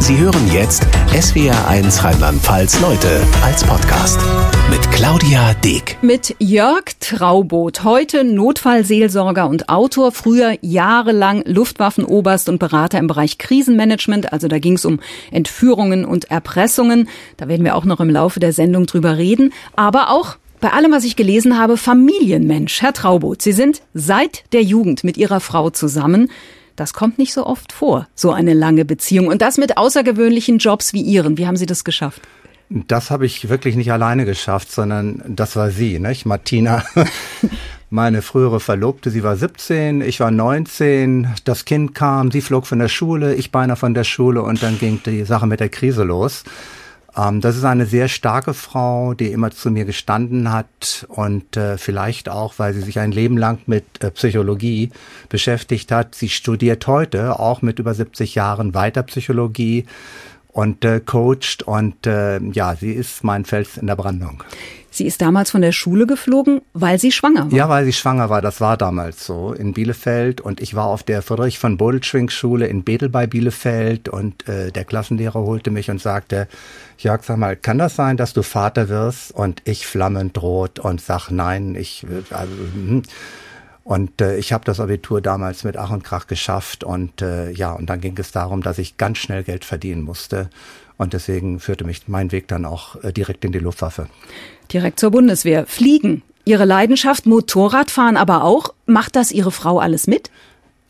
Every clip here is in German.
Sie hören jetzt SWR1 Rheinland-Pfalz Leute als Podcast mit Claudia Deek. Mit Jörg Traubot, heute Notfallseelsorger und Autor, früher jahrelang Luftwaffenoberst und Berater im Bereich Krisenmanagement. Also da ging es um Entführungen und Erpressungen. Da werden wir auch noch im Laufe der Sendung drüber reden. Aber auch bei allem, was ich gelesen habe, Familienmensch. Herr Traubot, Sie sind seit der Jugend mit Ihrer Frau zusammen. Das kommt nicht so oft vor, so eine lange Beziehung. Und das mit außergewöhnlichen Jobs wie Ihren. Wie haben Sie das geschafft? Das habe ich wirklich nicht alleine geschafft, sondern das war sie, nicht? Martina, meine frühere Verlobte, sie war 17, ich war 19, das Kind kam, sie flog von der Schule, ich beinahe von der Schule und dann ging die Sache mit der Krise los. Ähm, das ist eine sehr starke Frau, die immer zu mir gestanden hat und äh, vielleicht auch, weil sie sich ein Leben lang mit äh, Psychologie beschäftigt hat. Sie studiert heute auch mit über 70 Jahren weiter Psychologie und äh, coacht und äh, ja, sie ist mein Fels in der Brandung. Sie ist damals von der Schule geflogen, weil sie schwanger war. Ja, weil sie schwanger war. Das war damals so in Bielefeld. Und ich war auf der Friedrich von Bodelschwing Schule in Bedel bei Bielefeld. Und äh, der Klassenlehrer holte mich und sagte, Jörg, sag mal, kann das sein, dass du Vater wirst? Und ich flammend rot und sag, nein, ich... Also, hm. Und äh, ich habe das Abitur damals mit Ach und Krach geschafft und äh, ja, und dann ging es darum, dass ich ganz schnell Geld verdienen musste. Und deswegen führte mich mein Weg dann auch äh, direkt in die Luftwaffe. Direkt zur Bundeswehr. Fliegen. Ihre Leidenschaft, Motorradfahren aber auch. Macht das Ihre Frau alles mit?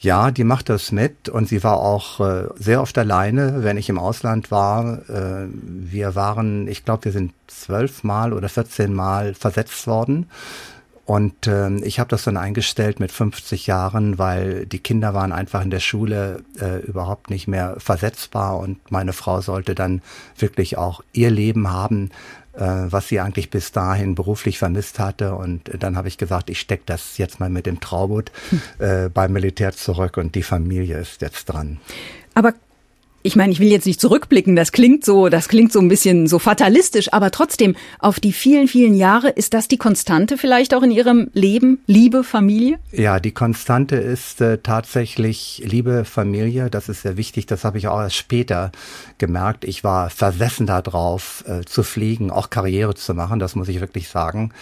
Ja, die macht das mit und sie war auch äh, sehr oft alleine, wenn ich im Ausland war. Äh, wir waren, ich glaube, wir sind zwölf Mal oder 14 Mal versetzt worden. Und äh, ich habe das dann eingestellt mit 50 Jahren, weil die Kinder waren einfach in der Schule äh, überhaupt nicht mehr versetzbar und meine Frau sollte dann wirklich auch ihr Leben haben, äh, was sie eigentlich bis dahin beruflich vermisst hatte. Und dann habe ich gesagt, ich stecke das jetzt mal mit dem Trauboot hm. äh, beim Militär zurück und die Familie ist jetzt dran. Aber ich meine, ich will jetzt nicht zurückblicken, das klingt so, das klingt so ein bisschen so fatalistisch, aber trotzdem, auf die vielen, vielen Jahre, ist das die Konstante vielleicht auch in Ihrem Leben, Liebe, Familie? Ja, die Konstante ist äh, tatsächlich Liebe, Familie, das ist sehr wichtig, das habe ich auch erst später gemerkt. Ich war versessen darauf, äh, zu fliegen, auch Karriere zu machen, das muss ich wirklich sagen.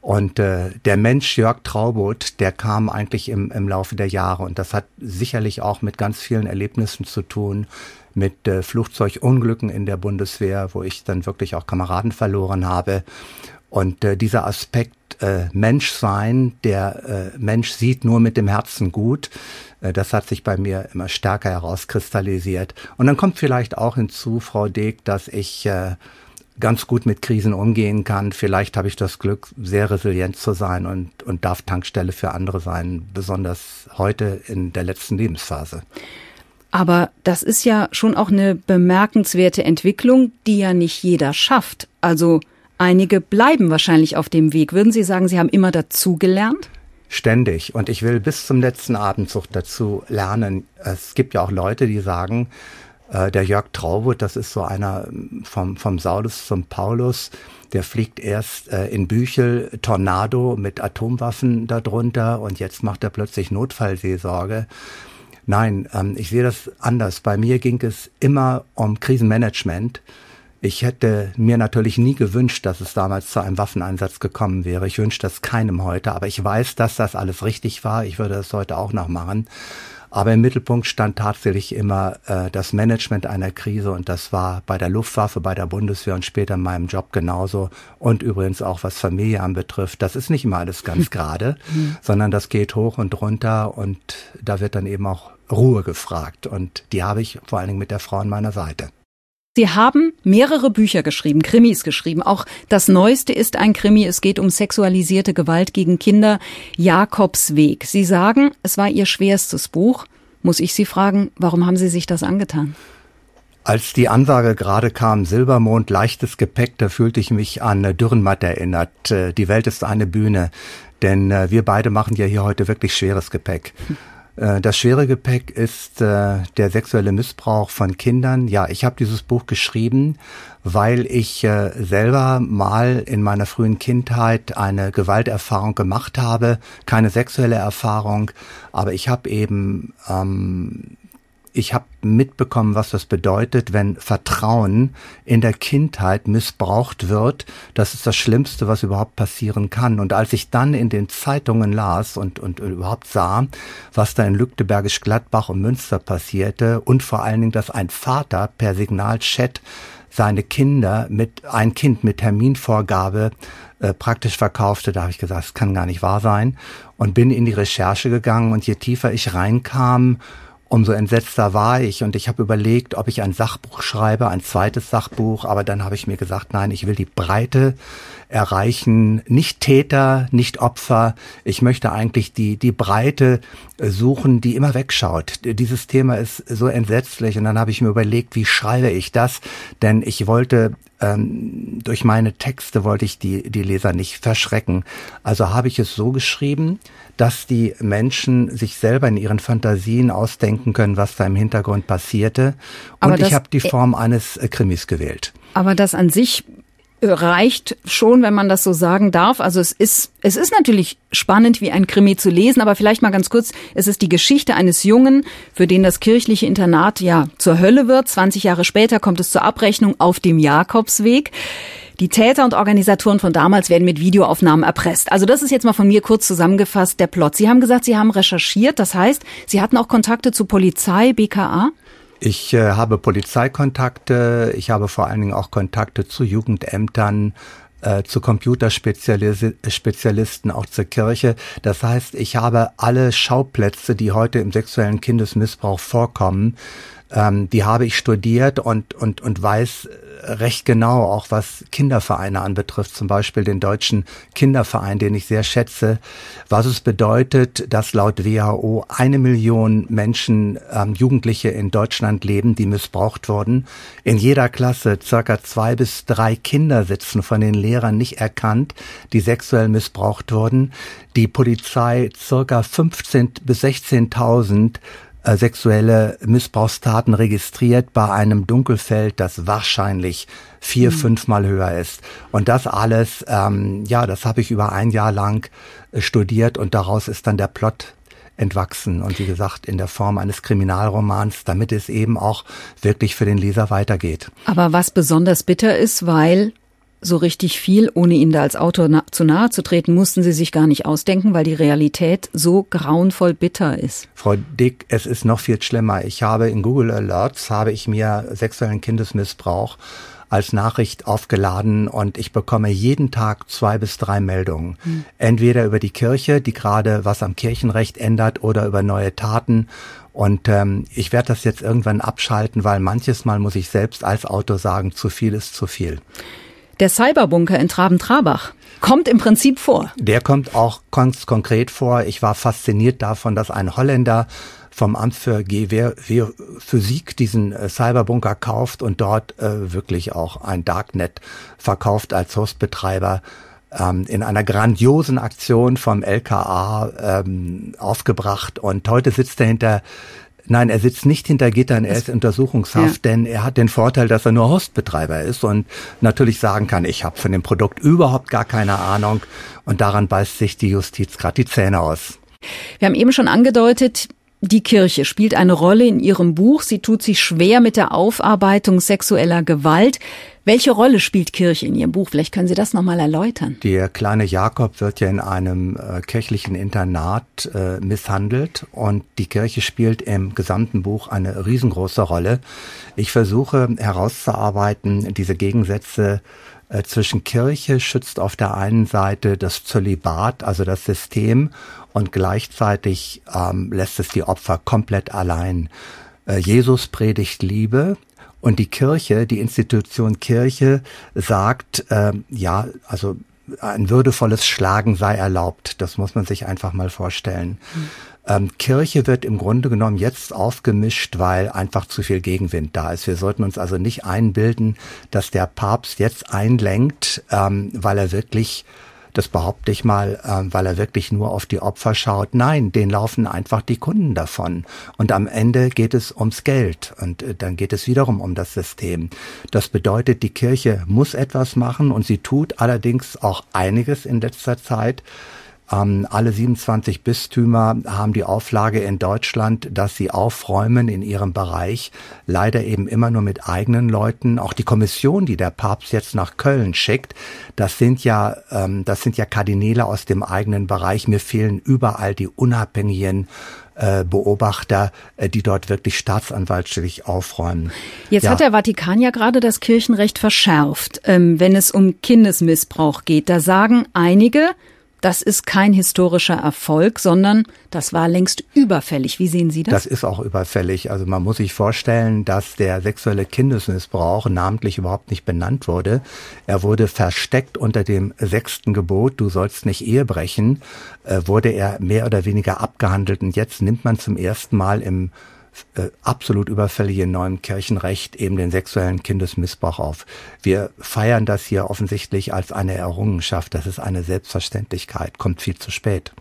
Und äh, der Mensch Jörg Traubot, der kam eigentlich im, im Laufe der Jahre und das hat sicherlich auch mit ganz vielen Erlebnissen zu tun, mit äh, Flugzeugunglücken in der Bundeswehr, wo ich dann wirklich auch Kameraden verloren habe. Und äh, dieser Aspekt äh, Menschsein, der äh, Mensch sieht nur mit dem Herzen gut, äh, das hat sich bei mir immer stärker herauskristallisiert. Und dann kommt vielleicht auch hinzu, Frau Deeg, dass ich äh, ganz gut mit Krisen umgehen kann. Vielleicht habe ich das Glück, sehr resilient zu sein und, und darf Tankstelle für andere sein, besonders heute in der letzten Lebensphase. Aber das ist ja schon auch eine bemerkenswerte Entwicklung, die ja nicht jeder schafft. Also einige bleiben wahrscheinlich auf dem Weg. Würden Sie sagen, Sie haben immer dazugelernt? Ständig. Und ich will bis zum letzten Abendzug dazu lernen. Es gibt ja auch Leute, die sagen, äh, der Jörg Traubut, das ist so einer vom, vom Saulus zum Paulus, der fliegt erst äh, in Büchel Tornado mit Atomwaffen darunter und jetzt macht er plötzlich Notfallseelsorge. Nein, ähm, ich sehe das anders. Bei mir ging es immer um Krisenmanagement. Ich hätte mir natürlich nie gewünscht, dass es damals zu einem Waffeneinsatz gekommen wäre. Ich wünsche das keinem heute, aber ich weiß, dass das alles richtig war. Ich würde das heute auch noch machen. Aber im Mittelpunkt stand tatsächlich immer äh, das Management einer Krise und das war bei der Luftwaffe, bei der Bundeswehr und später in meinem Job genauso. Und übrigens auch was Familie anbetrifft. Das ist nicht immer alles ganz gerade, mhm. sondern das geht hoch und runter und da wird dann eben auch Ruhe gefragt. Und die habe ich vor allen Dingen mit der Frau an meiner Seite. Sie haben mehrere Bücher geschrieben, Krimis geschrieben. Auch das neueste ist ein Krimi. Es geht um sexualisierte Gewalt gegen Kinder. Jakobs Weg. Sie sagen, es war Ihr schwerstes Buch. Muss ich Sie fragen, warum haben Sie sich das angetan? Als die Ansage gerade kam, Silbermond, leichtes Gepäck, da fühlte ich mich an Dürrenmatt erinnert. Äh, die Welt ist eine Bühne, denn äh, wir beide machen ja hier heute wirklich schweres Gepäck. Äh, das schwere Gepäck ist äh, der sexuelle Missbrauch von Kindern. Ja, ich habe dieses Buch geschrieben, weil ich äh, selber mal in meiner frühen Kindheit eine Gewalterfahrung gemacht habe, keine sexuelle Erfahrung, aber ich habe eben ähm, ich habe mitbekommen, was das bedeutet, wenn Vertrauen in der Kindheit missbraucht wird. Das ist das Schlimmste, was überhaupt passieren kann. Und als ich dann in den Zeitungen las und, und überhaupt sah, was da in Lügdebergisch Gladbach und Münster passierte und vor allen Dingen, dass ein Vater per Signalchat seine Kinder mit ein Kind mit Terminvorgabe äh, praktisch verkaufte, da habe ich gesagt, das kann gar nicht wahr sein und bin in die Recherche gegangen und je tiefer ich reinkam, umso entsetzter war ich und ich habe überlegt, ob ich ein Sachbuch schreibe, ein zweites Sachbuch, aber dann habe ich mir gesagt, nein, ich will die Breite erreichen, nicht Täter, nicht Opfer. Ich möchte eigentlich die die Breite suchen, die immer wegschaut. Dieses Thema ist so entsetzlich und dann habe ich mir überlegt, wie schreibe ich das, denn ich wollte ähm, durch meine Texte wollte ich die, die Leser nicht verschrecken. Also habe ich es so geschrieben, dass die Menschen sich selber in ihren Fantasien ausdenken können, was da im Hintergrund passierte. Und ich habe die Form eines äh, Krimis gewählt. Aber das an sich reicht schon, wenn man das so sagen darf. Also es ist, es ist natürlich spannend, wie ein Krimi zu lesen, aber vielleicht mal ganz kurz, es ist die Geschichte eines Jungen, für den das kirchliche Internat ja zur Hölle wird. 20 Jahre später kommt es zur Abrechnung auf dem Jakobsweg. Die Täter und Organisatoren von damals werden mit Videoaufnahmen erpresst. Also das ist jetzt mal von mir kurz zusammengefasst der Plot. Sie haben gesagt, Sie haben recherchiert, das heißt, Sie hatten auch Kontakte zu Polizei, BKA? Ich äh, habe Polizeikontakte, ich habe vor allen Dingen auch Kontakte zu Jugendämtern, äh, zu Computerspezialisten, auch zur Kirche. Das heißt, ich habe alle Schauplätze, die heute im sexuellen Kindesmissbrauch vorkommen, ähm, die habe ich studiert und, und, und weiß recht genau, auch was Kindervereine anbetrifft, zum Beispiel den deutschen Kinderverein, den ich sehr schätze, was es bedeutet, dass laut WHO eine Million Menschen, ähm, Jugendliche in Deutschland leben, die missbraucht wurden. In jeder Klasse circa zwei bis drei Kinder sitzen, von den Lehrern nicht erkannt, die sexuell missbraucht wurden. Die Polizei circa 15 bis 16.000 äh, sexuelle Missbrauchstaten registriert bei einem Dunkelfeld, das wahrscheinlich vier, mhm. fünfmal höher ist. Und das alles, ähm, ja, das habe ich über ein Jahr lang äh, studiert und daraus ist dann der Plot entwachsen und wie gesagt in der Form eines Kriminalromans, damit es eben auch wirklich für den Leser weitergeht. Aber was besonders bitter ist, weil so richtig viel, ohne Ihnen da als Autor na zu nahe zu treten, mussten Sie sich gar nicht ausdenken, weil die Realität so grauenvoll bitter ist. Frau Dick, es ist noch viel schlimmer. Ich habe in Google Alerts, habe ich mir sexuellen Kindesmissbrauch als Nachricht aufgeladen und ich bekomme jeden Tag zwei bis drei Meldungen. Hm. Entweder über die Kirche, die gerade was am Kirchenrecht ändert, oder über neue Taten. Und ähm, ich werde das jetzt irgendwann abschalten, weil manches Mal muss ich selbst als Autor sagen, zu viel ist zu viel. Der Cyberbunker in Traben-Trabach kommt im Prinzip vor. Der kommt auch ganz konkret vor. Ich war fasziniert davon, dass ein Holländer vom Amt für Physik diesen äh, Cyberbunker kauft und dort äh, wirklich auch ein Darknet verkauft als Hostbetreiber ähm, in einer grandiosen Aktion vom LKA ähm, aufgebracht und heute sitzt er hinter Nein, er sitzt nicht hinter Gittern, er ist Untersuchungshaft, ja. denn er hat den Vorteil, dass er nur Hostbetreiber ist und natürlich sagen kann, ich habe von dem Produkt überhaupt gar keine Ahnung und daran beißt sich die Justiz gerade die Zähne aus. Wir haben eben schon angedeutet, die Kirche spielt eine Rolle in Ihrem Buch. Sie tut sich schwer mit der Aufarbeitung sexueller Gewalt. Welche Rolle spielt Kirche in Ihrem Buch? Vielleicht können Sie das nochmal erläutern. Der kleine Jakob wird ja in einem äh, kirchlichen Internat äh, misshandelt und die Kirche spielt im gesamten Buch eine riesengroße Rolle. Ich versuche herauszuarbeiten, diese Gegensätze äh, zwischen Kirche schützt auf der einen Seite das Zölibat, also das System, und gleichzeitig ähm, lässt es die Opfer komplett allein. Äh, Jesus predigt Liebe und die Kirche, die Institution Kirche sagt, äh, ja, also ein würdevolles Schlagen sei erlaubt. Das muss man sich einfach mal vorstellen. Mhm. Ähm, Kirche wird im Grunde genommen jetzt aufgemischt, weil einfach zu viel Gegenwind da ist. Wir sollten uns also nicht einbilden, dass der Papst jetzt einlenkt, ähm, weil er wirklich das behaupte ich mal, äh, weil er wirklich nur auf die Opfer schaut. Nein, den laufen einfach die Kunden davon. Und am Ende geht es ums Geld und äh, dann geht es wiederum um das System. Das bedeutet, die Kirche muss etwas machen und sie tut allerdings auch einiges in letzter Zeit. Ähm, alle 27 Bistümer haben die Auflage in Deutschland, dass sie aufräumen in ihrem Bereich. Leider eben immer nur mit eigenen Leuten. Auch die Kommission, die der Papst jetzt nach Köln schickt, das sind ja, ähm, das sind ja Kardinäle aus dem eigenen Bereich. Mir fehlen überall die unabhängigen äh, Beobachter, äh, die dort wirklich staatsanwaltlich aufräumen. Jetzt ja. hat der Vatikan ja gerade das Kirchenrecht verschärft, ähm, wenn es um Kindesmissbrauch geht. Da sagen einige, das ist kein historischer Erfolg, sondern das war längst überfällig. Wie sehen Sie das? Das ist auch überfällig. Also man muss sich vorstellen, dass der sexuelle Kindesmissbrauch namentlich überhaupt nicht benannt wurde. Er wurde versteckt unter dem sechsten Gebot, du sollst nicht Ehe brechen, äh, wurde er mehr oder weniger abgehandelt. Und jetzt nimmt man zum ersten Mal im äh, absolut überfällig in neuem Kirchenrecht eben den sexuellen Kindesmissbrauch auf. Wir feiern das hier offensichtlich als eine Errungenschaft. Das ist eine Selbstverständlichkeit, kommt viel zu spät.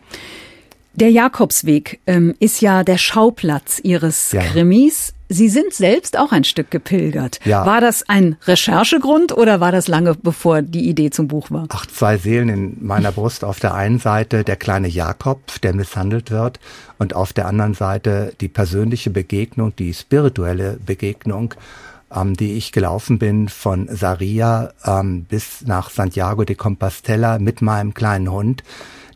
Der Jakobsweg ähm, ist ja der Schauplatz Ihres ja. Krimis. Sie sind selbst auch ein Stück gepilgert. Ja. War das ein Recherchegrund oder war das lange bevor die Idee zum Buch war? Ach, zwei Seelen in meiner Brust. Auf der einen Seite der kleine Jakob, der misshandelt wird, und auf der anderen Seite die persönliche Begegnung, die spirituelle Begegnung, ähm, die ich gelaufen bin von Saria ähm, bis nach Santiago de Compostela mit meinem kleinen Hund.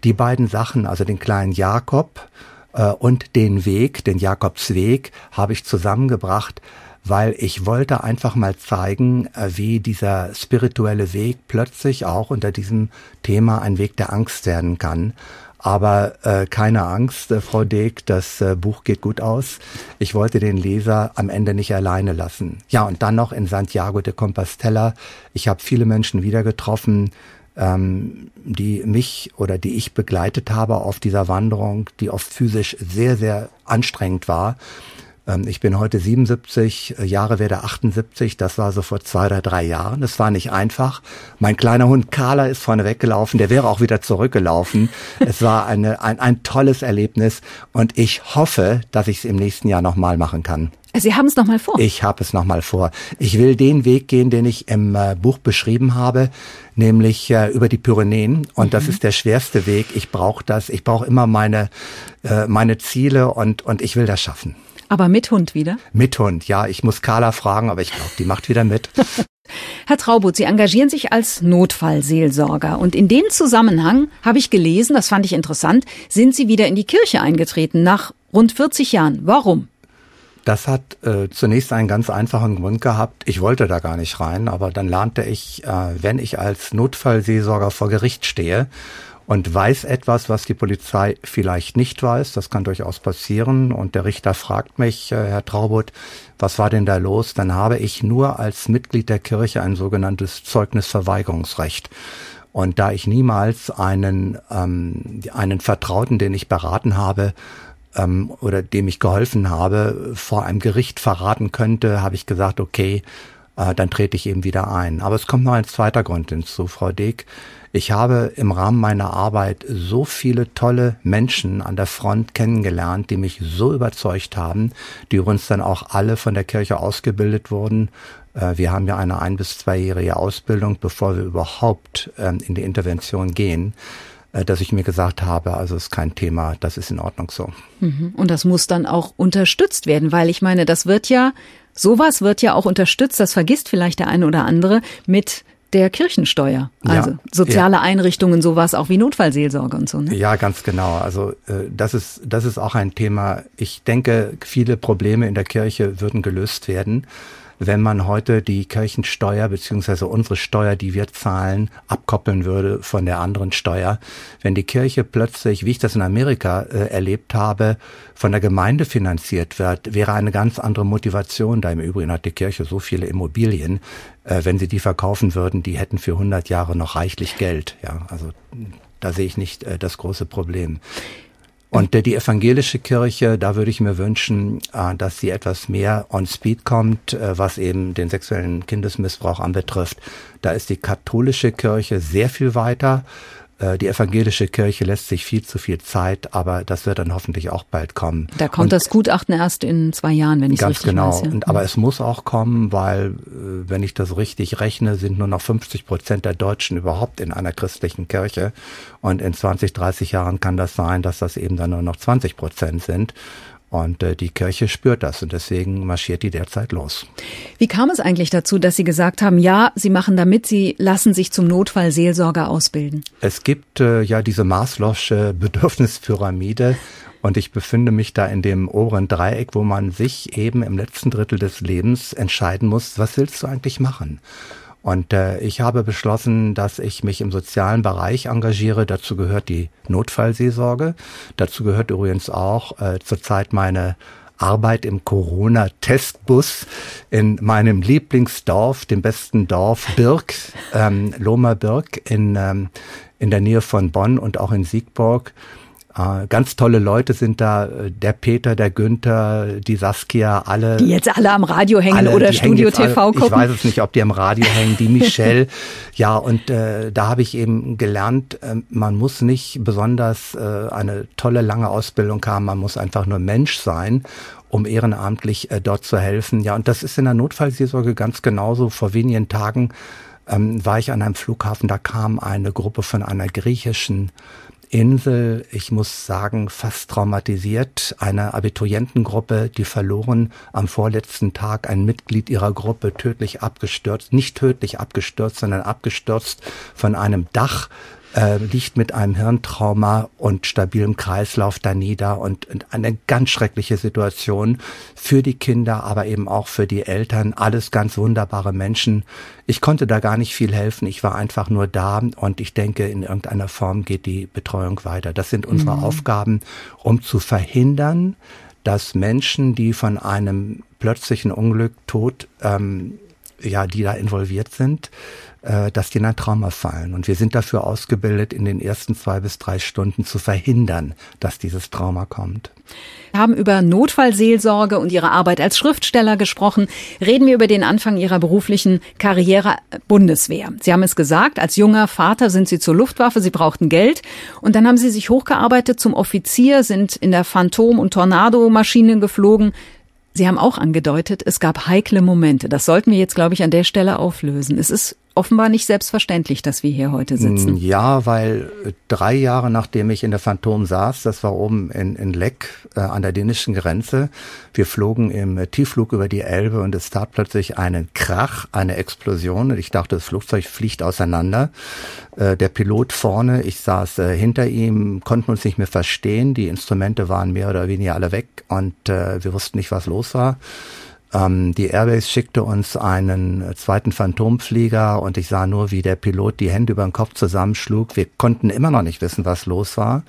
Die beiden Sachen, also den kleinen Jakob, und den Weg, den Jakobsweg, habe ich zusammengebracht, weil ich wollte einfach mal zeigen, äh, wie dieser spirituelle Weg plötzlich auch unter diesem Thema ein Weg der Angst werden kann. Aber äh, keine Angst, äh, Frau Deek, das äh, Buch geht gut aus. Ich wollte den Leser am Ende nicht alleine lassen. Ja, und dann noch in Santiago de Compostela. Ich habe viele Menschen wieder getroffen, ähm, die mich oder die ich begleitet habe auf dieser Wanderung, die oft physisch sehr, sehr anstrengend war. Ähm, ich bin heute 77, äh, Jahre werde 78, das war so vor zwei oder drei Jahren. Das war nicht einfach. Mein kleiner Hund Carla ist vorne weggelaufen, der wäre auch wieder zurückgelaufen. es war eine, ein, ein tolles Erlebnis und ich hoffe, dass ich es im nächsten Jahr nochmal machen kann. Sie haben es nochmal vor. Ich habe es nochmal vor. Ich will den Weg gehen, den ich im äh, Buch beschrieben habe, nämlich äh, über die Pyrenäen. Und mhm. das ist der schwerste Weg. Ich brauche das. Ich brauche immer meine, äh, meine Ziele und, und ich will das schaffen. Aber mit Hund wieder? Mit Hund, ja. Ich muss Carla fragen, aber ich glaube, die macht wieder mit. Herr Traubut, Sie engagieren sich als Notfallseelsorger. Und in dem Zusammenhang habe ich gelesen, das fand ich interessant, sind Sie wieder in die Kirche eingetreten nach rund 40 Jahren. Warum? Das hat äh, zunächst einen ganz einfachen Grund gehabt. Ich wollte da gar nicht rein, aber dann lernte ich, äh, wenn ich als Notfallseelsorger vor Gericht stehe und weiß etwas, was die Polizei vielleicht nicht weiß, das kann durchaus passieren, und der Richter fragt mich, äh, Herr Traubut, was war denn da los? Dann habe ich nur als Mitglied der Kirche ein sogenanntes Zeugnisverweigerungsrecht. Und da ich niemals einen, ähm, einen Vertrauten, den ich beraten habe, ähm, oder dem ich geholfen habe, vor einem Gericht verraten könnte, habe ich gesagt, okay, äh, dann trete ich eben wieder ein. Aber es kommt noch ein zweiter Grund hinzu, Frau Deck. Ich habe im Rahmen meiner Arbeit so viele tolle Menschen an der Front kennengelernt, die mich so überzeugt haben, die übrigens dann auch alle von der Kirche ausgebildet wurden. Äh, wir haben ja eine ein- bis zweijährige Ausbildung, bevor wir überhaupt ähm, in die Intervention gehen. Äh, dass ich mir gesagt habe, also ist kein Thema, das ist in Ordnung so. Mhm. Und das muss dann auch unterstützt werden, weil ich meine, das wird ja, sowas wird ja auch unterstützt, das vergisst vielleicht der eine oder andere, mit der Kirchensteuer. Also ja, soziale ja. Einrichtungen, sowas auch wie Notfallseelsorge und so. Ne? Ja, ganz genau. Also äh, das ist das ist auch ein Thema. Ich denke, viele Probleme in der Kirche würden gelöst werden wenn man heute die Kirchensteuer beziehungsweise unsere Steuer, die wir zahlen, abkoppeln würde von der anderen Steuer. Wenn die Kirche plötzlich, wie ich das in Amerika äh, erlebt habe, von der Gemeinde finanziert wird, wäre eine ganz andere Motivation. Da im Übrigen hat die Kirche so viele Immobilien. Äh, wenn sie die verkaufen würden, die hätten für 100 Jahre noch reichlich Geld. Ja, also da sehe ich nicht äh, das große Problem. Und die evangelische Kirche, da würde ich mir wünschen, äh, dass sie etwas mehr on speed kommt, äh, was eben den sexuellen Kindesmissbrauch anbetrifft. Da ist die katholische Kirche sehr viel weiter. Äh, die evangelische Kirche lässt sich viel zu viel Zeit, aber das wird dann hoffentlich auch bald kommen. Da kommt und das Gutachten erst in zwei Jahren, wenn ich es richtig genau. weiß. Ganz genau. Aber es muss auch kommen, weil, äh, wenn ich das richtig rechne, sind nur noch 50 Prozent der Deutschen überhaupt in einer christlichen Kirche. Und in 20, 30 Jahren kann das sein, dass das eben dann nur noch 20 Prozent sind. Und äh, die Kirche spürt das und deswegen marschiert die derzeit los. Wie kam es eigentlich dazu, dass Sie gesagt haben, ja, Sie machen damit, Sie lassen sich zum Notfallseelsorger ausbilden? Es gibt äh, ja diese Maslow'sche Bedürfnispyramide und ich befinde mich da in dem oberen Dreieck, wo man sich eben im letzten Drittel des Lebens entscheiden muss, was willst du eigentlich machen? Und äh, ich habe beschlossen, dass ich mich im sozialen Bereich engagiere. Dazu gehört die Notfallseelsorge. Dazu gehört übrigens auch äh, zurzeit meine Arbeit im Corona-Testbus in meinem Lieblingsdorf, dem besten Dorf Birk, ähm, Loma Birk in, ähm, in der Nähe von Bonn und auch in Siegburg. Äh, ganz tolle Leute sind da, äh, der Peter, der Günther, die Saskia, alle. Die jetzt alle am Radio hängen alle, oder Studio TV alle, gucken. Ich weiß es nicht, ob die am Radio hängen, die Michelle. ja, und äh, da habe ich eben gelernt, äh, man muss nicht besonders äh, eine tolle, lange Ausbildung haben, man muss einfach nur Mensch sein um ehrenamtlich äh, dort zu helfen. Ja, und das ist in der Notfallseelsorge ganz genauso. Vor wenigen Tagen ähm, war ich an einem Flughafen, da kam eine Gruppe von einer griechischen Insel, ich muss sagen, fast traumatisiert. Eine Abiturientengruppe, die verloren am vorletzten Tag ein Mitglied ihrer Gruppe tödlich abgestürzt, nicht tödlich abgestürzt, sondern abgestürzt von einem Dach äh, liegt mit einem Hirntrauma und stabilem Kreislauf da nieder und, und eine ganz schreckliche Situation für die Kinder, aber eben auch für die Eltern. Alles ganz wunderbare Menschen. Ich konnte da gar nicht viel helfen. Ich war einfach nur da und ich denke, in irgendeiner Form geht die Betreuung weiter. Das sind unsere mhm. Aufgaben, um zu verhindern, dass Menschen, die von einem plötzlichen Unglück, Tod, ähm, ja, die da involviert sind, äh, dass die in ein Trauma fallen. Und wir sind dafür ausgebildet, in den ersten zwei bis drei Stunden zu verhindern, dass dieses Trauma kommt. Wir haben über Notfallseelsorge und Ihre Arbeit als Schriftsteller gesprochen. Reden wir über den Anfang Ihrer beruflichen Karriere Bundeswehr. Sie haben es gesagt, als junger Vater sind Sie zur Luftwaffe, Sie brauchten Geld und dann haben Sie sich hochgearbeitet zum Offizier, sind in der Phantom- und Tornado-Maschine geflogen. Sie haben auch angedeutet, es gab heikle Momente. Das sollten wir jetzt, glaube ich, an der Stelle auflösen. Es ist offenbar nicht selbstverständlich, dass wir hier heute sitzen. Ja, weil drei Jahre nachdem ich in der Phantom saß, das war oben in, in Leck äh, an der dänischen Grenze, wir flogen im Tiefflug über die Elbe und es tat plötzlich einen Krach, eine Explosion und ich dachte, das Flugzeug fliegt auseinander. Äh, der Pilot vorne, ich saß äh, hinter ihm, konnten uns nicht mehr verstehen, die Instrumente waren mehr oder weniger alle weg und äh, wir wussten nicht, was los war. Ähm, die Airbase schickte uns einen zweiten Phantomflieger und ich sah nur, wie der Pilot die Hände über den Kopf zusammenschlug. Wir konnten immer noch nicht wissen, was los war.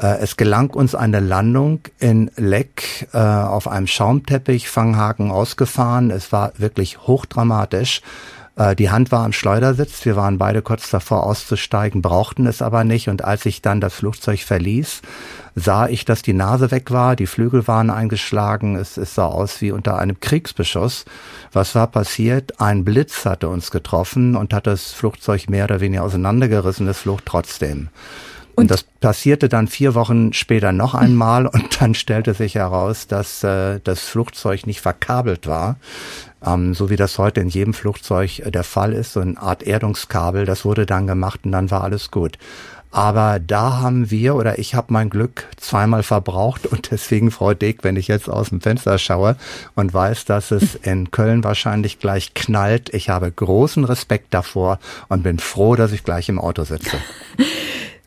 Äh, es gelang uns eine Landung in Leck äh, auf einem Schaumteppich, Fanghaken ausgefahren. Es war wirklich hochdramatisch. Äh, die Hand war am Schleudersitz. Wir waren beide kurz davor auszusteigen, brauchten es aber nicht. Und als ich dann das Flugzeug verließ, sah ich, dass die Nase weg war, die Flügel waren eingeschlagen, es, es sah aus wie unter einem Kriegsbeschuss. Was war passiert? Ein Blitz hatte uns getroffen und hat das Flugzeug mehr oder weniger auseinandergerissen, es flog trotzdem. Und das passierte dann vier Wochen später noch einmal und dann stellte sich heraus, dass äh, das Flugzeug nicht verkabelt war, ähm, so wie das heute in jedem Flugzeug äh, der Fall ist, so eine Art Erdungskabel. Das wurde dann gemacht und dann war alles gut. Aber da haben wir oder ich habe mein Glück zweimal verbraucht und deswegen, Frau Dick, wenn ich jetzt aus dem Fenster schaue und weiß, dass es in Köln wahrscheinlich gleich knallt, ich habe großen Respekt davor und bin froh, dass ich gleich im Auto sitze.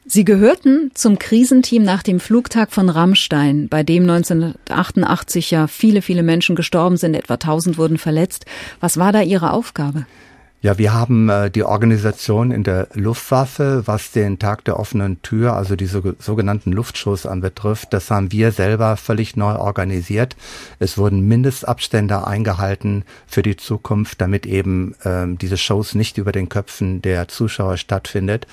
Sie gehörten zum Krisenteam nach dem Flugtag von Rammstein, bei dem 1988 ja viele, viele Menschen gestorben sind, etwa 1000 wurden verletzt. Was war da Ihre Aufgabe? Ja, wir haben äh, die Organisation in der Luftwaffe, was den Tag der offenen Tür, also diese sogenannten Luftshows anbetrifft, das haben wir selber völlig neu organisiert. Es wurden Mindestabstände eingehalten für die Zukunft, damit eben ähm, diese Shows nicht über den Köpfen der Zuschauer stattfindet.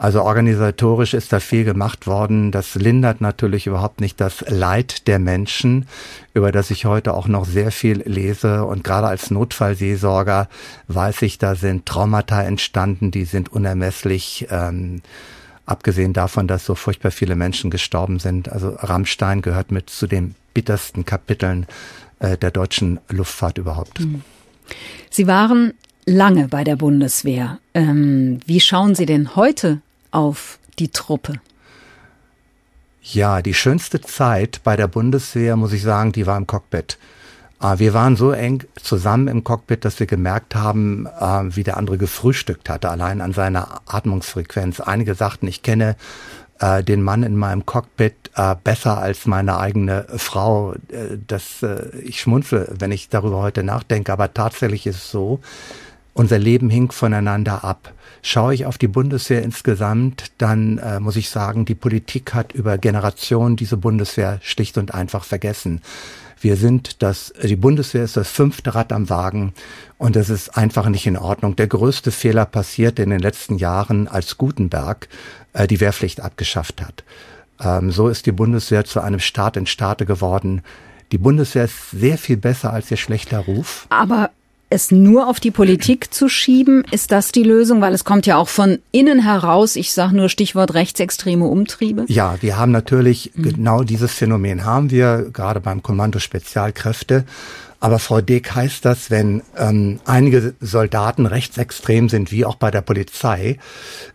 Also organisatorisch ist da viel gemacht worden. Das lindert natürlich überhaupt nicht das Leid der Menschen, über das ich heute auch noch sehr viel lese. Und gerade als Notfallseelsorger weiß ich, da sind Traumata entstanden, die sind unermesslich. Ähm, abgesehen davon, dass so furchtbar viele Menschen gestorben sind. Also Rammstein gehört mit zu den bittersten Kapiteln äh, der deutschen Luftfahrt überhaupt. Mhm. Sie waren lange bei der Bundeswehr. Ähm, wie schauen Sie denn heute auf die Truppe? Ja, die schönste Zeit bei der Bundeswehr, muss ich sagen, die war im Cockpit. Äh, wir waren so eng zusammen im Cockpit, dass wir gemerkt haben, äh, wie der andere gefrühstückt hatte, allein an seiner Atmungsfrequenz. Einige sagten, ich kenne äh, den Mann in meinem Cockpit besser als meine eigene Frau. Das, ich schmunzel, wenn ich darüber heute nachdenke, aber tatsächlich ist es so, unser Leben hing voneinander ab. Schaue ich auf die Bundeswehr insgesamt, dann äh, muss ich sagen, die Politik hat über Generationen diese Bundeswehr schlicht und einfach vergessen. Wir sind das, die Bundeswehr ist das fünfte Rad am Wagen und das ist einfach nicht in Ordnung. Der größte Fehler passierte in den letzten Jahren, als Gutenberg äh, die Wehrpflicht abgeschafft hat. Ähm, so ist die Bundeswehr zu einem Staat in Staate geworden. Die Bundeswehr ist sehr viel besser als ihr schlechter Ruf. Aber es nur auf die Politik zu schieben, ist das die Lösung? Weil es kommt ja auch von innen heraus, ich sage nur Stichwort rechtsextreme Umtriebe. Ja, wir haben natürlich mhm. genau dieses Phänomen haben wir, gerade beim Kommando Spezialkräfte. Aber Frau Dick, heißt das, wenn ähm, einige Soldaten rechtsextrem sind, wie auch bei der Polizei,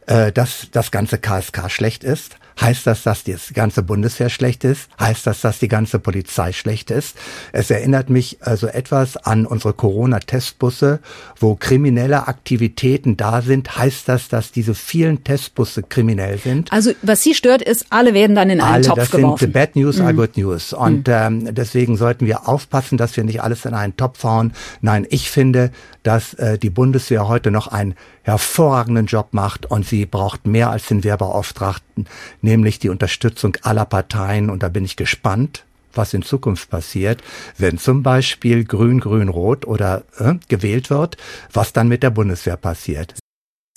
äh, dass das ganze KSK schlecht ist? Heißt das, dass die ganze Bundeswehr schlecht ist? Heißt das, dass die ganze Polizei schlecht ist? Es erinnert mich also etwas an unsere Corona-Testbusse, wo kriminelle Aktivitäten da sind. Heißt das, dass diese vielen Testbusse kriminell sind? Also was Sie stört, ist, alle werden dann in einen alle, Topf das geworfen. Sind bad News mhm. are good news. Und mhm. ähm, deswegen sollten wir aufpassen, dass wir nicht alles in einen Topf hauen. Nein, ich finde, dass äh, die Bundeswehr heute noch einen hervorragenden Job macht und sie braucht mehr als den Wehrbeauftragten, nämlich die Unterstützung aller Parteien. Und da bin ich gespannt, was in Zukunft passiert, wenn zum Beispiel Grün, Grün, Rot oder äh, gewählt wird, was dann mit der Bundeswehr passiert.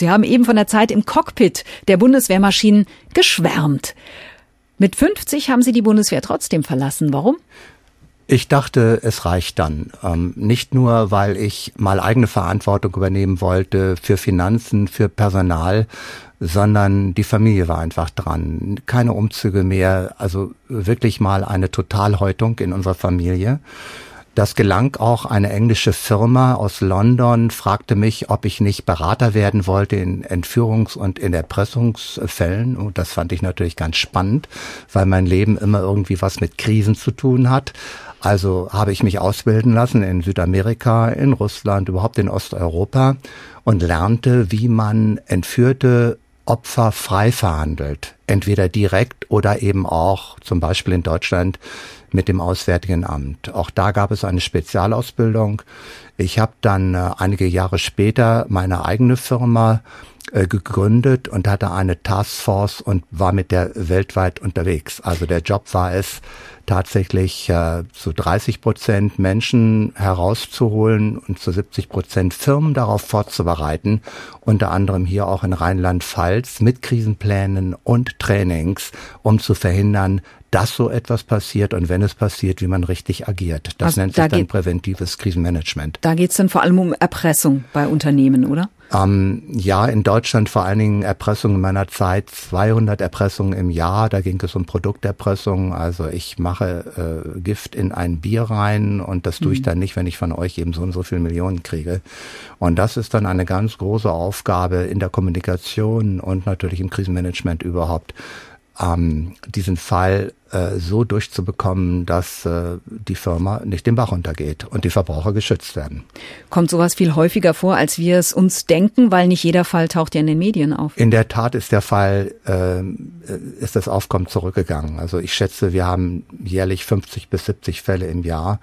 Sie haben eben von der Zeit im Cockpit der Bundeswehrmaschinen geschwärmt. Mit 50 haben Sie die Bundeswehr trotzdem verlassen. Warum? Ich dachte, es reicht dann. Ähm, nicht nur, weil ich mal eigene Verantwortung übernehmen wollte für Finanzen, für Personal, sondern die Familie war einfach dran. Keine Umzüge mehr, also wirklich mal eine Totalhäutung in unserer Familie. Das gelang auch eine englische Firma aus London, fragte mich, ob ich nicht Berater werden wollte in Entführungs- und in Erpressungsfällen. Und das fand ich natürlich ganz spannend, weil mein Leben immer irgendwie was mit Krisen zu tun hat. Also habe ich mich ausbilden lassen in Südamerika, in Russland, überhaupt in Osteuropa und lernte, wie man entführte Opfer frei verhandelt. Entweder direkt oder eben auch zum Beispiel in Deutschland mit dem Auswärtigen Amt. Auch da gab es eine Spezialausbildung. Ich habe dann äh, einige Jahre später meine eigene Firma äh, gegründet und hatte eine Taskforce und war mit der weltweit unterwegs. Also der Job war es, tatsächlich äh, zu 30 Prozent Menschen herauszuholen und zu 70 Prozent Firmen darauf vorzubereiten, unter anderem hier auch in Rheinland-Pfalz mit Krisenplänen und Trainings, um zu verhindern, dass so etwas passiert und wenn es passiert, wie man richtig agiert. Das also nennt sich da dann präventives Krisenmanagement. Da geht es dann vor allem um Erpressung bei Unternehmen, oder? Ähm, ja, in Deutschland vor allen Dingen Erpressung in meiner Zeit, 200 Erpressungen im Jahr. Da ging es um Produkterpressung. Also ich mache äh, Gift in ein Bier rein und das tue ich mhm. dann nicht, wenn ich von euch eben so und so viele Millionen kriege. Und das ist dann eine ganz große Aufgabe in der Kommunikation und natürlich im Krisenmanagement überhaupt ähm, diesen Fall äh, so durchzubekommen, dass äh, die Firma nicht den Bach runtergeht und die Verbraucher geschützt werden. Kommt sowas viel häufiger vor, als wir es uns denken, weil nicht jeder Fall taucht ja in den Medien auf? In der Tat ist der Fall, äh, ist das Aufkommen zurückgegangen. Also ich schätze, wir haben jährlich 50 bis 70 Fälle im Jahr.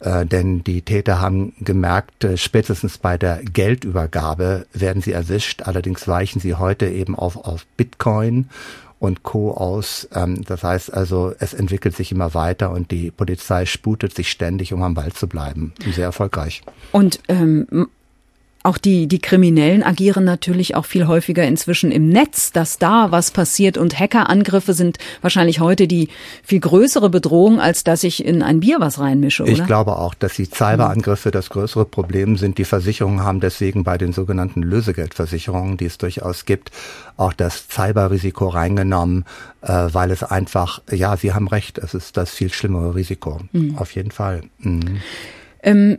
Äh, denn die Täter haben gemerkt, äh, spätestens bei der Geldübergabe werden sie erwischt. Allerdings weichen sie heute eben auf, auf Bitcoin und Co. aus. Ähm, das heißt also, es entwickelt sich immer weiter und die Polizei sputet sich ständig, um am Ball zu bleiben. Sehr erfolgreich. Und ähm, auch die, die Kriminellen agieren natürlich auch viel häufiger inzwischen im Netz, dass da was passiert und Hackerangriffe sind wahrscheinlich heute die viel größere Bedrohung, als dass ich in ein Bier was reinmische, oder? Ich glaube auch, dass die Cyberangriffe das größere Problem sind. Die Versicherungen haben deswegen bei den sogenannten Lösegeldversicherungen, die es durchaus gibt, auch das Cyberrisiko reingenommen, äh, weil es einfach, ja, Sie haben recht, es ist das viel schlimmere Risiko. Mhm. Auf jeden Fall. Mhm. Ähm,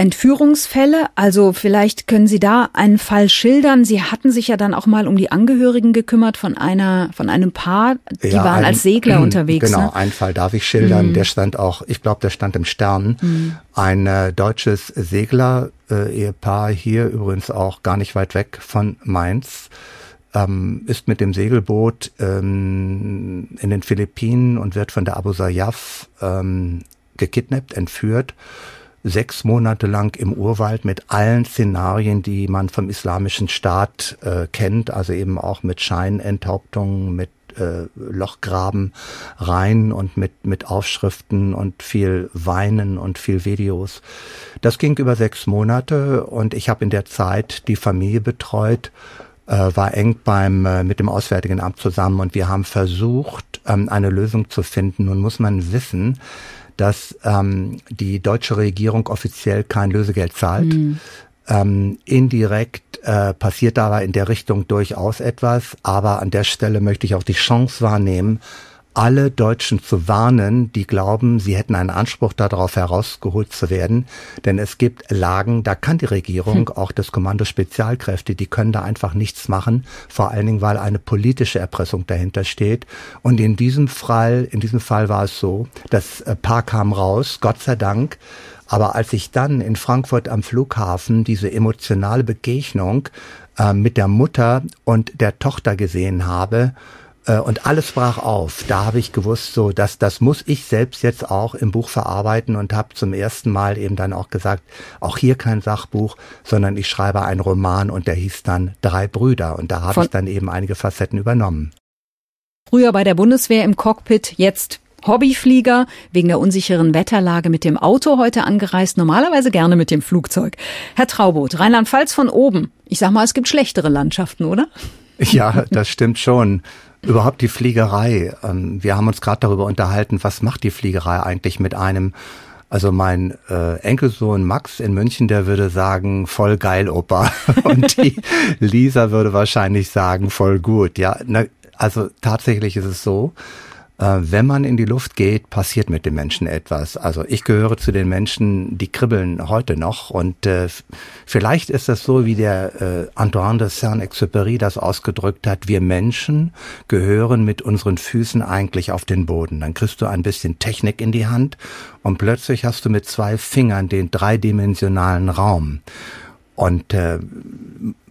Entführungsfälle? Also vielleicht können Sie da einen Fall schildern. Sie hatten sich ja dann auch mal um die Angehörigen gekümmert von einer, von einem Paar, die ja, waren ein, als Segler unterwegs. Genau, ne? einen Fall darf ich schildern. Mhm. Der stand auch, ich glaube, der stand im Stern. Mhm. Ein äh, deutsches Segler-Ehepaar äh, hier übrigens auch gar nicht weit weg von Mainz. Ähm, ist mit dem Segelboot ähm, in den Philippinen und wird von der Abu Sayyaf ähm, gekidnappt, entführt sechs Monate lang im Urwald mit allen Szenarien, die man vom islamischen Staat äh, kennt, also eben auch mit Scheinenthauptungen, mit äh, Lochgraben rein und mit, mit Aufschriften und viel Weinen und viel Videos. Das ging über sechs Monate und ich habe in der Zeit die Familie betreut, äh, war eng beim äh, mit dem Auswärtigen Amt zusammen und wir haben versucht, ähm, eine Lösung zu finden. Nun muss man wissen, dass ähm, die deutsche Regierung offiziell kein Lösegeld zahlt. Mhm. Ähm, indirekt äh, passiert aber in der Richtung durchaus etwas, aber an der Stelle möchte ich auch die Chance wahrnehmen, alle Deutschen zu warnen, die glauben, sie hätten einen Anspruch darauf, herausgeholt zu werden. Denn es gibt Lagen, da kann die Regierung, hm. auch das Kommando Spezialkräfte, die können da einfach nichts machen. Vor allen Dingen, weil eine politische Erpressung dahinter steht. Und in diesem Fall, in diesem Fall war es so, das äh, Paar kam raus, Gott sei Dank. Aber als ich dann in Frankfurt am Flughafen diese emotionale Begegnung äh, mit der Mutter und der Tochter gesehen habe, und alles brach auf. Da habe ich gewusst, so dass das muss ich selbst jetzt auch im Buch verarbeiten und habe zum ersten Mal eben dann auch gesagt, auch hier kein Sachbuch, sondern ich schreibe einen Roman und der hieß dann Drei Brüder und da habe ich dann eben einige Facetten übernommen. Früher bei der Bundeswehr im Cockpit, jetzt Hobbyflieger, wegen der unsicheren Wetterlage mit dem Auto heute angereist, normalerweise gerne mit dem Flugzeug. Herr Traubot, Rheinland-Pfalz von oben. Ich sag mal, es gibt schlechtere Landschaften, oder? Ja, das stimmt schon. Überhaupt die Fliegerei. Ähm, wir haben uns gerade darüber unterhalten, was macht die Fliegerei eigentlich mit einem. Also mein äh, Enkelsohn Max in München, der würde sagen, voll geil, Opa. Und die Lisa würde wahrscheinlich sagen, voll gut. Ja, na, also tatsächlich ist es so, wenn man in die Luft geht, passiert mit den Menschen etwas. Also ich gehöre zu den Menschen, die kribbeln heute noch. Und äh, vielleicht ist das so, wie der äh, Antoine de Saint-Exupéry das ausgedrückt hat. Wir Menschen gehören mit unseren Füßen eigentlich auf den Boden. Dann kriegst du ein bisschen Technik in die Hand und plötzlich hast du mit zwei Fingern den dreidimensionalen Raum. Und äh,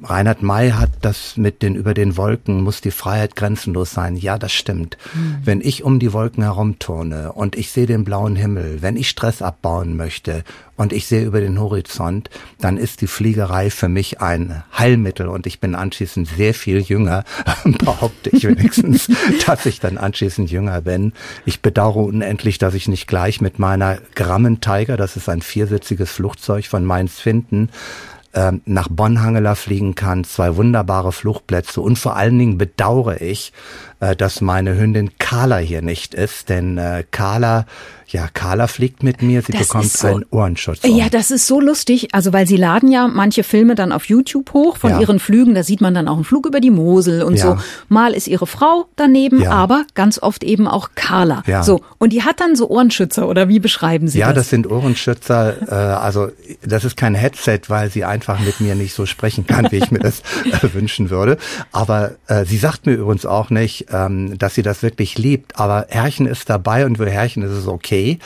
Reinhard May hat das mit den über den Wolken muss die Freiheit grenzenlos sein. Ja, das stimmt. Mhm. Wenn ich um die Wolken herumturne und ich sehe den blauen Himmel, wenn ich Stress abbauen möchte und ich sehe über den Horizont, dann ist die Fliegerei für mich ein Heilmittel und ich bin anschließend sehr viel jünger, behaupte ich wenigstens, dass ich dann anschließend jünger bin. Ich bedauere unendlich, dass ich nicht gleich mit meiner Grammen Tiger, das ist ein viersitziges Flugzeug von Mainz Finden, ähm, nach Bonn-Hangela fliegen kann, zwei wunderbare Fluchtplätze. Und vor allen Dingen bedauere ich, äh, dass meine Hündin Carla hier nicht ist, denn äh, Carla ja, Carla fliegt mit mir, sie das bekommt so, einen Ohrenschutz. Um. Ja, das ist so lustig. Also, weil sie laden ja manche Filme dann auf YouTube hoch von ja. ihren Flügen. Da sieht man dann auch einen Flug über die Mosel und ja. so. Mal ist ihre Frau daneben, ja. aber ganz oft eben auch Carla. Ja. So. Und die hat dann so Ohrenschützer oder wie beschreiben Sie ja, das? Ja, das sind Ohrenschützer. Äh, also, das ist kein Headset, weil sie einfach mit mir nicht so sprechen kann, wie ich mir das äh, wünschen würde. Aber äh, sie sagt mir übrigens auch nicht, ähm, dass sie das wirklich liebt. Aber Herrchen ist dabei und für Herrchen ist es okay okay.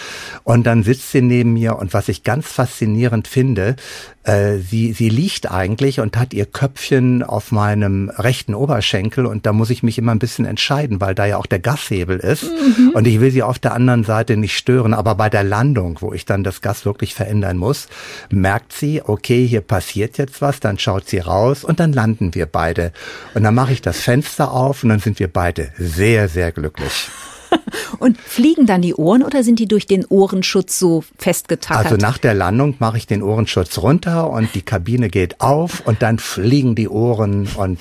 Und dann sitzt sie neben mir und was ich ganz faszinierend finde, äh, sie, sie liegt eigentlich und hat ihr Köpfchen auf meinem rechten Oberschenkel und da muss ich mich immer ein bisschen entscheiden, weil da ja auch der Gashebel ist mhm. und ich will sie auf der anderen Seite nicht stören, aber bei der Landung, wo ich dann das Gas wirklich verändern muss, merkt sie, okay, hier passiert jetzt was, dann schaut sie raus und dann landen wir beide. Und dann mache ich das Fenster auf und dann sind wir beide sehr, sehr glücklich. Und fliegen dann die Ohren oder sind die durch den Ohrenschutz so festgetackert? Also nach der Landung mache ich den Ohrenschutz runter und die Kabine geht auf und dann fliegen die Ohren und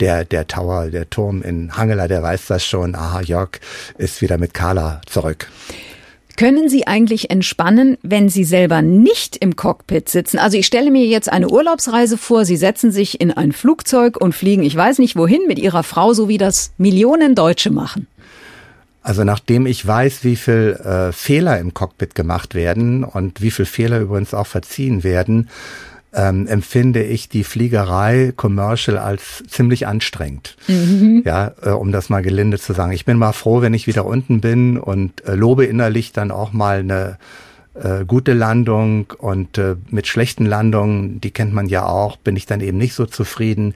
der, der Tower, der Turm in Hangela, der weiß das schon. Aha, Jörg ist wieder mit Carla zurück. Können Sie eigentlich entspannen, wenn Sie selber nicht im Cockpit sitzen? Also ich stelle mir jetzt eine Urlaubsreise vor. Sie setzen sich in ein Flugzeug und fliegen, ich weiß nicht wohin, mit Ihrer Frau, so wie das Millionen Deutsche machen. Also nachdem ich weiß, wie viel äh, Fehler im Cockpit gemacht werden und wie viel Fehler übrigens auch verziehen werden, ähm, empfinde ich die Fliegerei commercial als ziemlich anstrengend. Mhm. Ja, äh, um das mal gelinde zu sagen. Ich bin mal froh, wenn ich wieder unten bin und äh, lobe innerlich dann auch mal eine äh, gute Landung und äh, mit schlechten Landungen, die kennt man ja auch, bin ich dann eben nicht so zufrieden.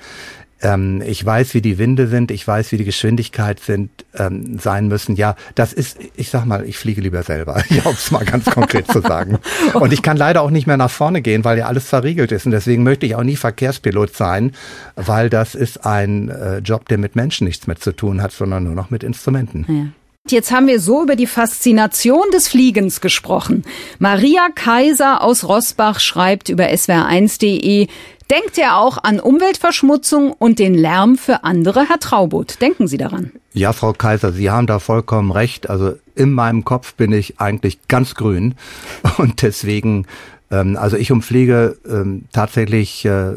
Ähm, ich weiß, wie die Winde sind, ich weiß, wie die Geschwindigkeit sind, ähm, sein müssen. Ja, das ist, ich sag mal, ich fliege lieber selber, um es mal ganz konkret zu sagen. Und ich kann leider auch nicht mehr nach vorne gehen, weil ja alles verriegelt ist. Und deswegen möchte ich auch nie Verkehrspilot sein, weil das ist ein äh, Job, der mit Menschen nichts mehr zu tun hat, sondern nur noch mit Instrumenten. Ja. Jetzt haben wir so über die Faszination des Fliegens gesprochen. Maria Kaiser aus Rossbach schreibt über swr1.de, Denkt ihr auch an Umweltverschmutzung und den Lärm für andere, Herr Traubot? Denken Sie daran? Ja, Frau Kaiser, Sie haben da vollkommen recht. Also in meinem Kopf bin ich eigentlich ganz grün und deswegen, ähm, also ich umfliege ähm, tatsächlich äh,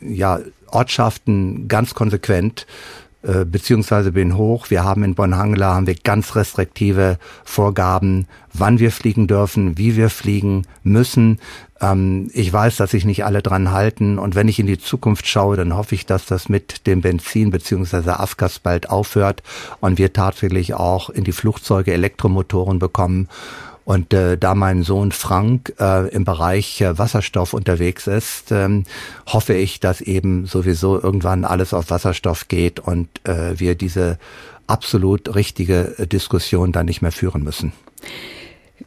ja Ortschaften ganz konsequent äh, beziehungsweise bin hoch. Wir haben in Bonn-Hangla haben wir ganz restriktive Vorgaben, wann wir fliegen dürfen, wie wir fliegen müssen. Ähm, ich weiß, dass sich nicht alle dran halten und wenn ich in die Zukunft schaue, dann hoffe ich, dass das mit dem Benzin beziehungsweise Afgas bald aufhört und wir tatsächlich auch in die Flugzeuge Elektromotoren bekommen und äh, da mein Sohn Frank äh, im Bereich äh, Wasserstoff unterwegs ist, ähm, hoffe ich, dass eben sowieso irgendwann alles auf Wasserstoff geht und äh, wir diese absolut richtige Diskussion dann nicht mehr führen müssen.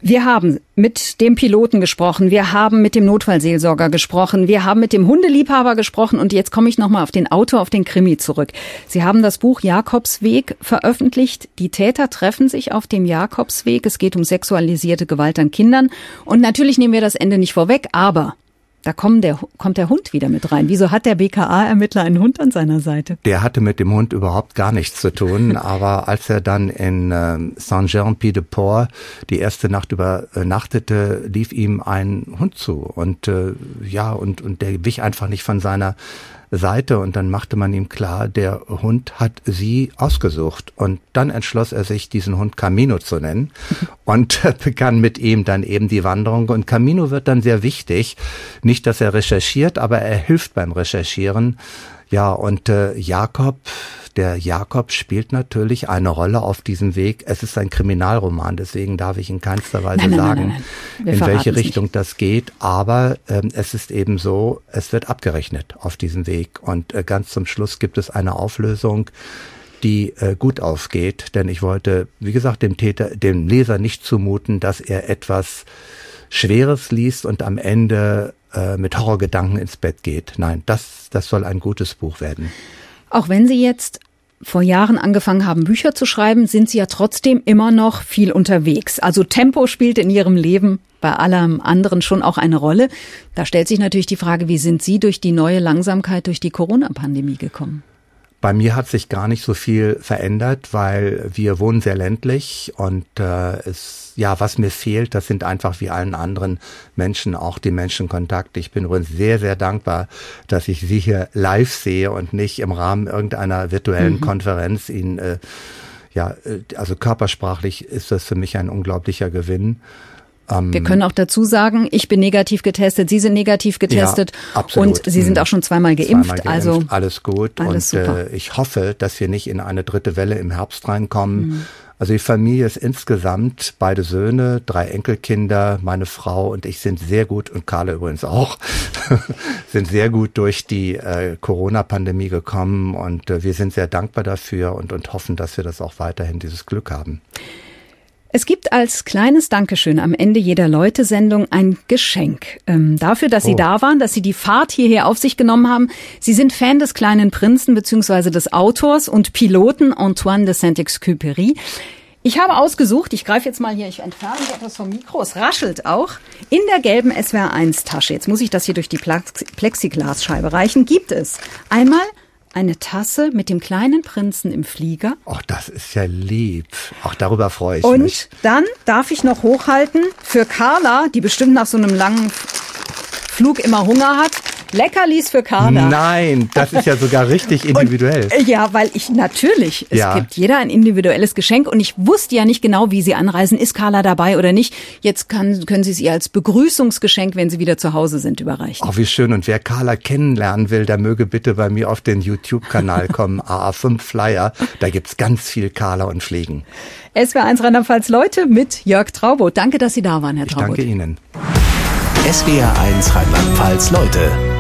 Wir haben mit dem Piloten gesprochen, wir haben mit dem Notfallseelsorger gesprochen, wir haben mit dem Hundeliebhaber gesprochen und jetzt komme ich nochmal auf den Autor, auf den Krimi zurück. Sie haben das Buch Jakobsweg veröffentlicht. Die Täter treffen sich auf dem Jakobsweg. Es geht um sexualisierte Gewalt an Kindern. Und natürlich nehmen wir das Ende nicht vorweg, aber da kommt der, kommt der Hund wieder mit rein. Wieso hat der BKA-Ermittler einen Hund an seiner Seite? Der hatte mit dem Hund überhaupt gar nichts zu tun. aber als er dann in äh, Saint-Jean-Pied-de-Port die erste Nacht übernachtete, lief ihm ein Hund zu. Und äh, ja, und, und der wich einfach nicht von seiner Seite und dann machte man ihm klar, der Hund hat sie ausgesucht. Und dann entschloss er sich, diesen Hund Camino zu nennen. Und begann mit ihm dann eben die Wanderung. Und Camino wird dann sehr wichtig, nicht, dass er recherchiert, aber er hilft beim Recherchieren. Ja, und äh, Jakob, der Jakob spielt natürlich eine Rolle auf diesem Weg. Es ist ein Kriminalroman, deswegen darf ich in keinster Weise nein, nein, sagen, nein, in welche Richtung nicht. das geht. Aber ähm, es ist eben so, es wird abgerechnet auf diesem Weg. Und äh, ganz zum Schluss gibt es eine Auflösung, die äh, gut aufgeht. Denn ich wollte, wie gesagt, dem Täter, dem Leser nicht zumuten, dass er etwas Schweres liest und am Ende äh, mit Horrorgedanken ins Bett geht. Nein, das, das soll ein gutes Buch werden. Auch wenn Sie jetzt vor Jahren angefangen haben, Bücher zu schreiben, sind Sie ja trotzdem immer noch viel unterwegs. Also Tempo spielt in Ihrem Leben bei allem anderen schon auch eine Rolle. Da stellt sich natürlich die Frage, wie sind Sie durch die neue Langsamkeit durch die Corona-Pandemie gekommen? Bei mir hat sich gar nicht so viel verändert, weil wir wohnen sehr ländlich und äh, es, ja, was mir fehlt, das sind einfach wie allen anderen Menschen auch die Menschenkontakte. Ich bin übrigens sehr, sehr dankbar, dass ich Sie hier live sehe und nicht im Rahmen irgendeiner virtuellen mhm. Konferenz Ihnen, äh, ja, äh, also körpersprachlich ist das für mich ein unglaublicher Gewinn. Ähm, Wir können auch dazu sagen, ich bin negativ getestet, Sie sind negativ getestet ja, und Sie sind auch schon zweimal geimpft. Zweimal geimpft also alles gut alles und äh, ich hoffe, dass wir nicht in eine dritte Welle im Herbst reinkommen. Mhm. Also die Familie ist insgesamt beide Söhne, drei Enkelkinder, meine Frau und ich sind sehr gut und Carla übrigens auch sind sehr gut durch die äh, Corona-Pandemie gekommen und äh, wir sind sehr dankbar dafür und und hoffen, dass wir das auch weiterhin dieses Glück haben. Es gibt als kleines Dankeschön am Ende jeder Leute-Sendung ein Geschenk. Ähm, dafür, dass oh. Sie da waren, dass Sie die Fahrt hierher auf sich genommen haben. Sie sind Fan des kleinen Prinzen bzw. des Autors und Piloten Antoine de Saint-Exupéry. Ich habe ausgesucht, ich greife jetzt mal hier, ich entferne mich etwas vom Mikro, es raschelt auch, in der gelben SWR1-Tasche, jetzt muss ich das hier durch die Plexiglasscheibe reichen, gibt es einmal eine Tasse mit dem kleinen Prinzen im Flieger. Ach, das ist ja lieb. Auch darüber freue ich Und mich. Und dann darf ich noch hochhalten für Carla, die bestimmt nach so einem langen Flug immer Hunger hat. Leckerlis für Carla. Nein, das ist ja sogar richtig individuell. Und, ja, weil ich natürlich, es ja. gibt jeder ein individuelles Geschenk und ich wusste ja nicht genau, wie sie anreisen. Ist Carla dabei oder nicht? Jetzt kann, können Sie es ihr als Begrüßungsgeschenk, wenn Sie wieder zu Hause sind, überreichen. Oh, wie schön. Und wer Carla kennenlernen will, der möge bitte bei mir auf den YouTube-Kanal kommen. AA5 Flyer. Da gibt's ganz viel Carla und Fliegen. SWR1 Rheinland-Pfalz Leute mit Jörg Traubot. Danke, dass Sie da waren, Herr Traubot. Ich danke Ihnen. SWR1 Rheinland-Pfalz Leute